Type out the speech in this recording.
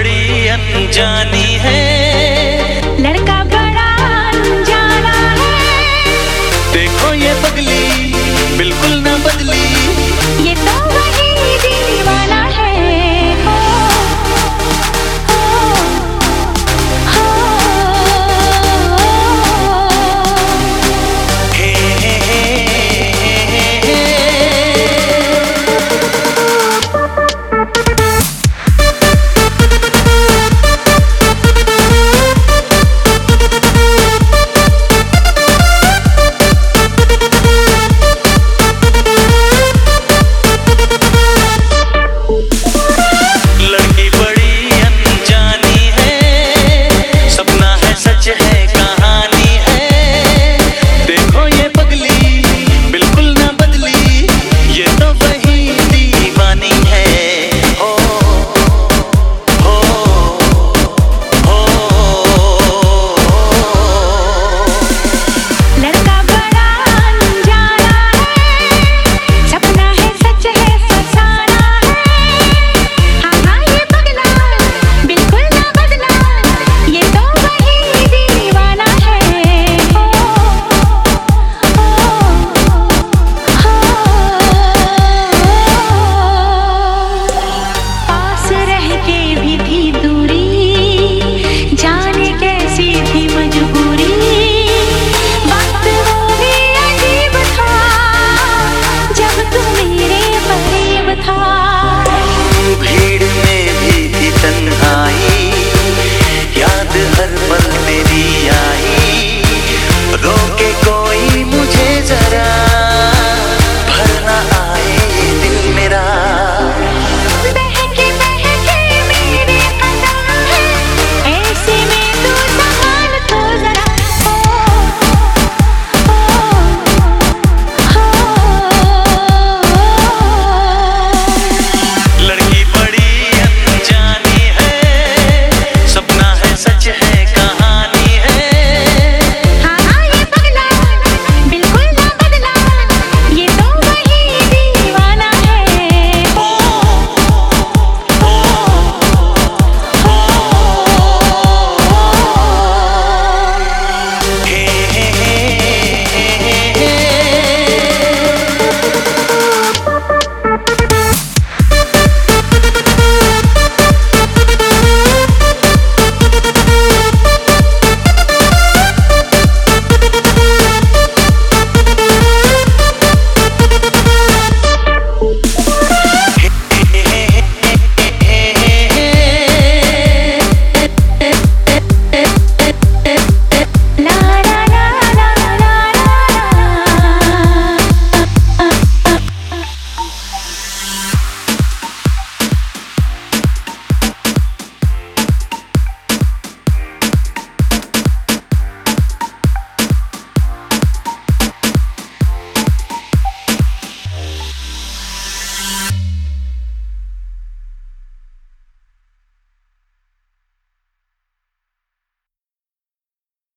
बड़ी अनजानी है। लड़का बड़ा अनजाना है। देखो ये पगली बिल्कुल